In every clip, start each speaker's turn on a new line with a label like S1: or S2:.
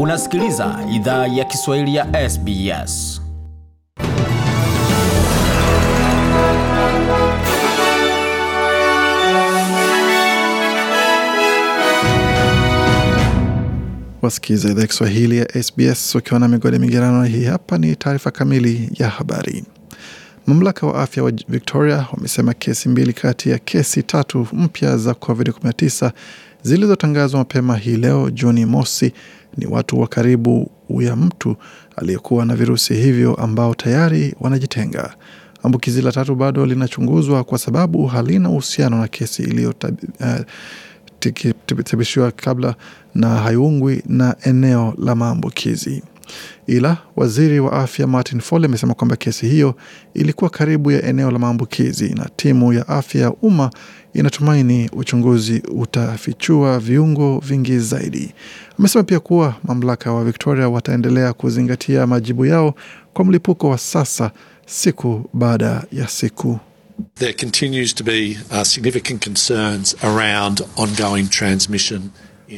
S1: Unasikiliza idhaa ya Kiswahili ya SBS.
S2: Wasikiliza idhaa ya Kiswahili ya SBS wakiwa na migode migerano. Hii hapa ni taarifa kamili ya habari. Mamlaka wa afya wa Victoria wamesema kesi mbili kati ya kesi tatu mpya za COVID-19 zilizotangazwa mapema hii leo Juni mosi ni watu wa karibu ya mtu aliyekuwa na virusi hivyo ambao tayari wanajitenga. Ambukizi la tatu bado linachunguzwa kwa sababu halina uhusiano na kesi iliyothibitishwa kabla na haiungwi na eneo la maambukizi. Ila waziri wa afya Martin Fole amesema kwamba kesi hiyo ilikuwa karibu ya eneo la maambukizi na timu ya afya ya umma inatumaini uchunguzi utafichua viungo vingi zaidi. Amesema pia kuwa mamlaka wa Victoria wataendelea kuzingatia majibu yao kwa mlipuko wa sasa siku baada ya siku.
S3: There continues to be uh, significant concerns around ongoing transmission.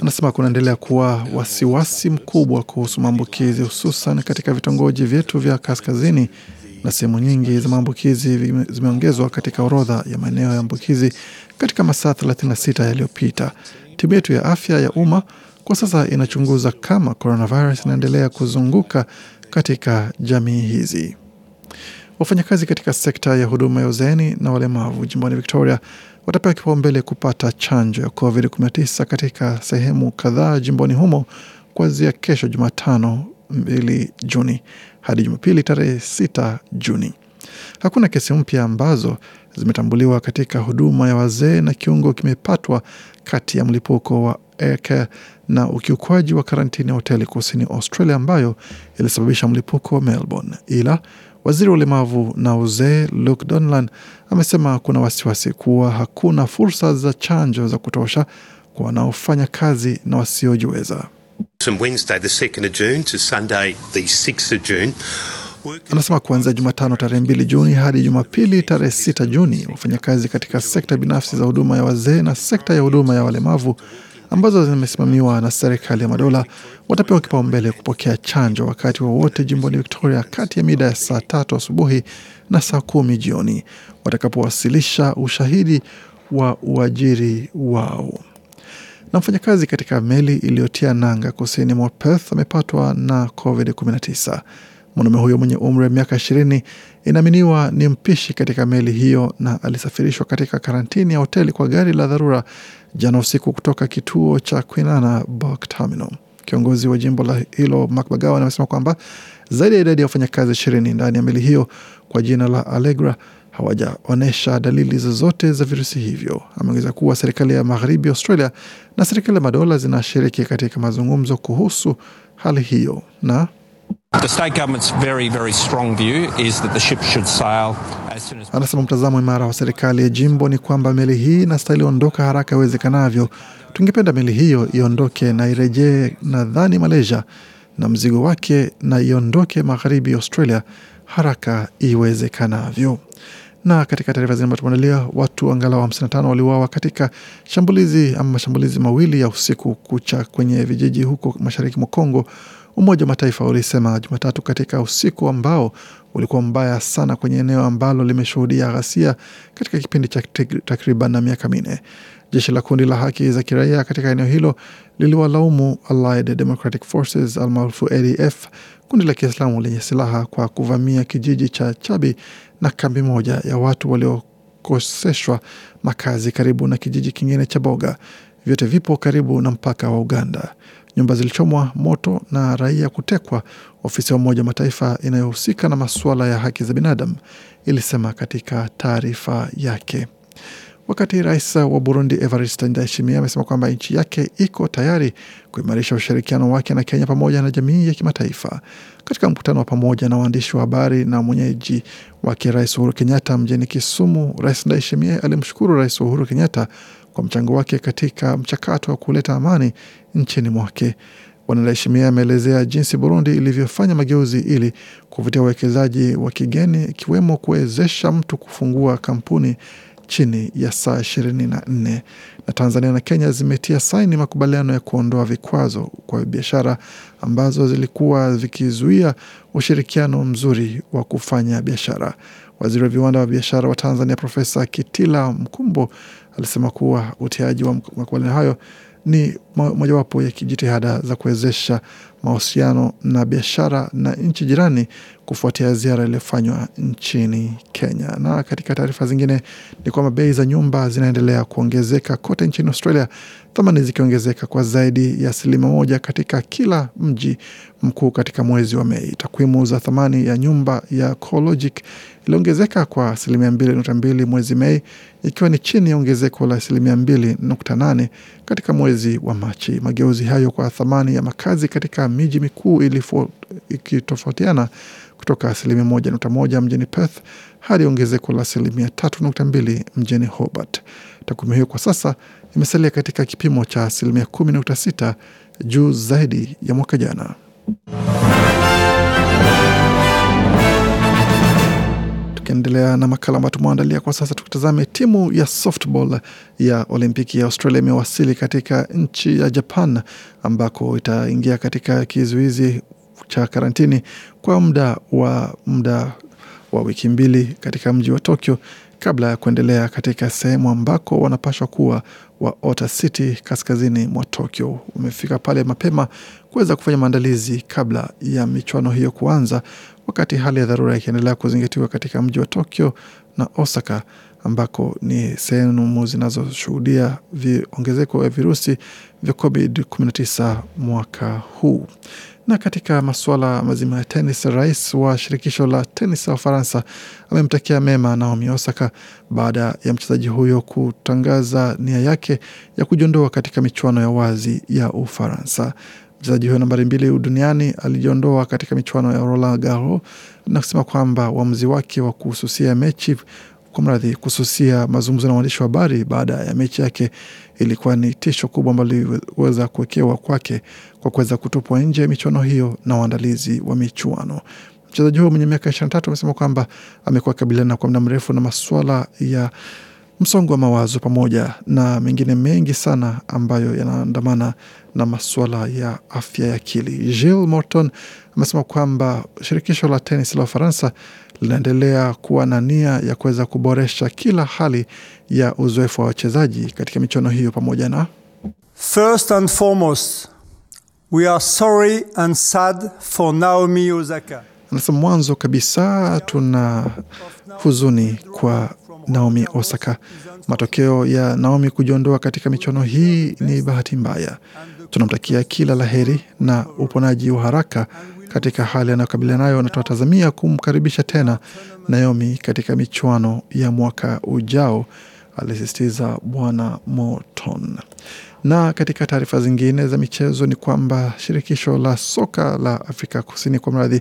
S2: Anasema kunaendelea kuwa wasiwasi mkubwa kuhusu maambukizi hususan katika vitongoji vyetu vya kaskazini, na sehemu nyingi za maambukizi zimeongezwa katika orodha ya maeneo ya ambukizi katika masaa 36 yaliyopita. Timu yetu ya afya ya umma kwa sasa inachunguza kama coronavirus inaendelea kuzunguka katika jamii hizi. Wafanyakazi katika sekta ya huduma ya uzeeni na walemavu jimboni Victoria watapewa kipaumbele kupata chanjo ya COVID-19 katika sehemu kadhaa jimboni humo kuanzia kesho Jumatano 2 Juni hadi Jumapili tarehe 6 Juni. Hakuna kesi mpya ambazo zimetambuliwa katika huduma ya wazee na kiungo kimepatwa kati ya mlipuko wa eke na ukiukwaji wa karantini ya hoteli kusini Australia ambayo ilisababisha mlipuko wa Melbourne, ila Waziri wa ulemavu na uzee Luke Donlan amesema kuna wasiwasi kuwa hakuna fursa za chanjo za kutosha kwa wanaofanya kazi na wasiojiweza. Anasema kuanzia Jumatano tarehe mbili Juni hadi Jumapili tarehe sita Juni, wafanyakazi katika sekta binafsi za huduma ya wazee na sekta ya huduma ya walemavu ambazo zimesimamiwa na serikali ya madola watapewa kipaumbele kupokea chanjo wakati wowote wa jimboni Victoria kati ya mida ya saa tatu asubuhi na saa kumi jioni watakapowasilisha ushahidi wa uajiri wao. Na mfanyakazi katika meli iliyotia nanga kusini mwa Perth amepatwa na COVID-19. Mwanaume huyo mwenye umri wa miaka ishirini inaaminiwa ni mpishi katika meli hiyo na alisafirishwa katika karantini ya hoteli kwa gari la dharura jana usiku kutoka kituo cha Kwinana Bulk Terminal. Kiongozi wa jimbo la hilo Mark Bagawan amesema kwamba zaidi ya idadi ya wafanyakazi ishirini ndani ya meli hiyo kwa jina la Allegra hawajaonyesha dalili zozote za virusi hivyo. Ameongeza kuwa serikali ya magharibi Australia na serikali ya madola zinashiriki katika mazungumzo kuhusu hali hiyo na Anasema mtazamo imara wa serikali ya jimbo ni kwamba meli hii inastahili ondoka haraka iwezekanavyo. Tungependa meli hiyo iondoke na irejee nadhani Malaysia na mzigo wake na iondoke magharibi Australia haraka iwezekanavyo. Na katika taarifa zingine ambayo tumeandalia, watu angalau 55 waliuawa katika shambulizi ama mashambulizi mawili ya usiku kucha kwenye vijiji huko mashariki mwa Kongo. Umoja wa Mataifa ulisema Jumatatu katika usiku ambao ulikuwa mbaya sana kwenye eneo ambalo limeshuhudia ghasia katika kipindi cha takriban na miaka minne. Jeshi la kundi la haki za kiraia katika eneo hilo liliwalaumu Allied Democratic Forces almaarufu ADF, kundi la Kiislamu lenye silaha kwa kuvamia kijiji cha Chabi na kambi moja ya watu waliokoseshwa makazi karibu na kijiji kingine cha Boga. Vyote vipo karibu na mpaka wa Uganda. Nyumba zilichomwa moto na raia kutekwa, ofisi ya Umoja Mataifa inayohusika na masuala ya haki za binadamu ilisema katika taarifa yake. Wakati rais wa Burundi Evariste Ndayishimiye amesema kwamba nchi yake iko tayari kuimarisha ushirikiano wake na Kenya pamoja na jamii ya kimataifa. Katika mkutano wa pamoja na waandishi wa habari na mwenyeji wake Rais Uhuru Kenyatta mjini Kisumu, Rais Ndayishimiye alimshukuru Rais Uhuru Kenyatta kwa mchango wake katika mchakato wa kuleta amani nchini mwake. Bwana Ndayishimiye ameelezea jinsi Burundi ilivyofanya mageuzi ili kuvutia uwekezaji wa kigeni ikiwemo kuwezesha mtu kufungua kampuni chini ya saa 24 na Tanzania na Kenya zimetia saini makubaliano ya kuondoa vikwazo kwa biashara ambazo zilikuwa zikizuia ushirikiano mzuri wa kufanya biashara. Waziri wa viwanda wa biashara wa Tanzania Profesa Kitila Mkumbo alisema kuwa utiaji wa makubaliano hayo ni mojawapo ya jitihada za kuwezesha mahusiano na biashara na nchi jirani kufuatia ziara iliyofanywa nchini Kenya. Na katika taarifa zingine ni kwamba bei za nyumba zinaendelea kuongezeka kote nchini Australia, thamani zikiongezeka kwa zaidi ya asilimia moja katika kila mji mkuu katika mwezi wa Mei. Takwimu za thamani ya nyumba ya CoreLogic iliongezeka kwa asilimia mbili nukta mbili mwezi Mei, ikiwa ni chini ya ongezeko la asilimia mbili nukta nane katika mwezi wa Machi. Mageuzi hayo kwa thamani ya makazi katika miji mikuu ikitofautiana kutoka asilimia moja nukta moja mjini Perth hadi ongezeko la asilimia tatu nukta mbili mjini Hobart. Takwimu hiyo kwa sasa imesalia katika kipimo cha asilimia kumi nukta sita juu zaidi ya mwaka jana. Tukiendelea na makala ambayo tumeandalia kwa sasa, tukitazame timu ya softball ya Olimpiki ya Australia imewasili katika nchi ya Japan ambako itaingia katika kizuizi cha karantini kwa muda wa muda wa wiki mbili katika mji wa Tokyo kabla ya kuendelea katika sehemu ambako wanapashwa kuwa wa Ota City kaskazini mwa Tokyo. Wamefika pale mapema kuweza kufanya maandalizi kabla ya michuano hiyo kuanza, wakati hali ya dharura ikiendelea kuzingatiwa katika mji wa Tokyo na Osaka ambako ni sehemu zinazoshuhudia viongezeko ya virusi vya COVID-19 mwaka huu. Na katika masuala mazima ya tenis, rais wa shirikisho la tenis la Ufaransa amemtakia mema Naomi Osaka baada ya mchezaji huyo kutangaza nia yake ya kujiondoa katika michuano ya wazi ya Ufaransa. Mchezaji huyo nambari mbili duniani alijiondoa katika michuano ya Roland Garros na kusema kwamba uamuzi wake wa kuhususia mechi kwa mradhi kususia mazungumzo na waandishi wa habari baada ya mechi yake ilikuwa ni tisho kubwa ambalo liliweza kuwekewa kwake kwa kuweza kutupwa nje ya michuano hiyo na waandalizi wa michuano. Mchezaji huyo mwenye miaka ishirini na tatu amesema kwamba amekuwa akabiliana kwa muda mrefu na masuala ya msongo wa mawazo pamoja na mengine mengi sana ambayo yanaandamana na masuala ya afya ya akili. Gilles Morton amesema kwamba shirikisho la tenis la Ufaransa linaendelea kuwa na nia ya kuweza kuboresha kila hali ya uzoefu wa wachezaji katika michuano hiyo pamoja na
S4: First and foremost, we are sorry and sad for Naomi Osaka.
S2: Anasema mwanzo kabisa tuna huzuni kwa Naomi Osaka. Matokeo ya Naomi kujiondoa katika michuano hii ni bahati mbaya. Tunamtakia kila la heri na uponaji wa haraka katika hali anayokabiliana nayo, na tunatazamia kumkaribisha tena Naomi katika michuano ya mwaka ujao, alisisitiza Bwana Morton. Na katika taarifa zingine za michezo ni kwamba shirikisho la soka la Afrika Kusini kwa mradhi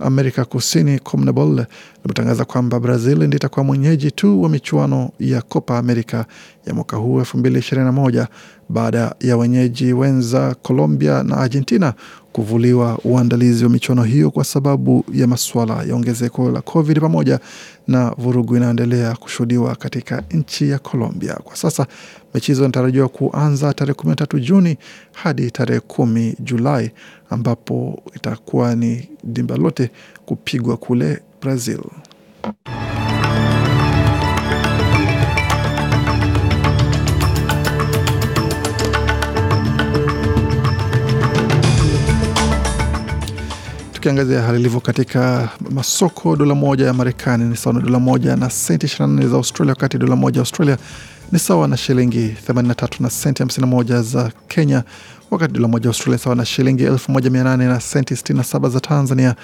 S2: Amerika Kusini CONMEBOL limetangaza kwamba Brazil ndi itakuwa mwenyeji tu wa michuano ya Copa America ya mwaka huu 2021 baada ya wenyeji wenza Colombia na Argentina kuvuliwa uandalizi wa michuano hiyo kwa sababu ya masuala ya ongezeko la COVID pamoja na vurugu inayoendelea kushuhudiwa katika nchi ya Colombia. Kwa sasa mechi hizo inatarajiwa kuanza tarehe kumi na tatu Juni hadi tarehe kumi Julai ambapo itakuwa ni dimba lote kupigwa kule Brazil. Tukiangazia hali ilivyo katika masoko, dola moja ya Marekani ni sawa na dola moja na senti 24 za Australia, wakati dola moja ya Australia ni sawa na shilingi 83 na senti 51 za Kenya, wakati dola moja ya Australia sawa na shilingi 1800 na senti 67 za Tanzania.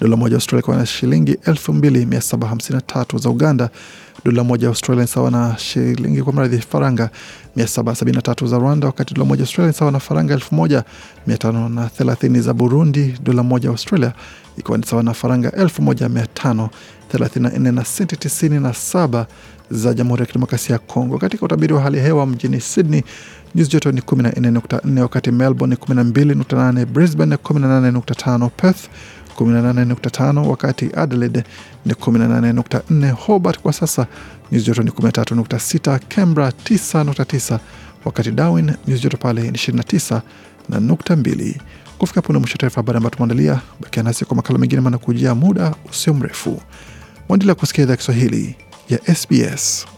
S2: Dola moja Australia na shilingi 2753 za Uganda. Dola moja Australia sawa na shilingi kwa mradhi faranga 773 za Rwanda, wakati dola moja Australia sawa na faranga 1530 za Burundi. Dola moja Australia ikiwa ni sawa na faranga 1534 na senti 97 za Jamhuri ya Kidemokrasia ya Kongo. Katika utabiri wa hali ya hewa mjini Sydney nyuzi joto ni 14.4, wakati Melbourne ni 12.8, Brisbane 18.5, Perth 18.5, wakati Adelaide ni 18.4, Hobart kwa sasa nyuzi joto ni 13.6, Canberra 9.9, wakati Darwin nyuzi joto pale ni 29 na nukta. Kufika punde mwisho taarifa habari ambayo tumeandalia. Bakia nasi kwa makala mengine manakujia muda usio mrefu. Waendelea kusikia idhaa Kiswahili ya SBS.